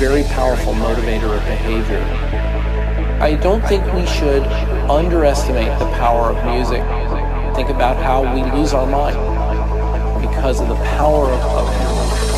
Very powerful motivator of behavior. I don't think we should underestimate the power of music. Think about how we lose our mind because of the power of, of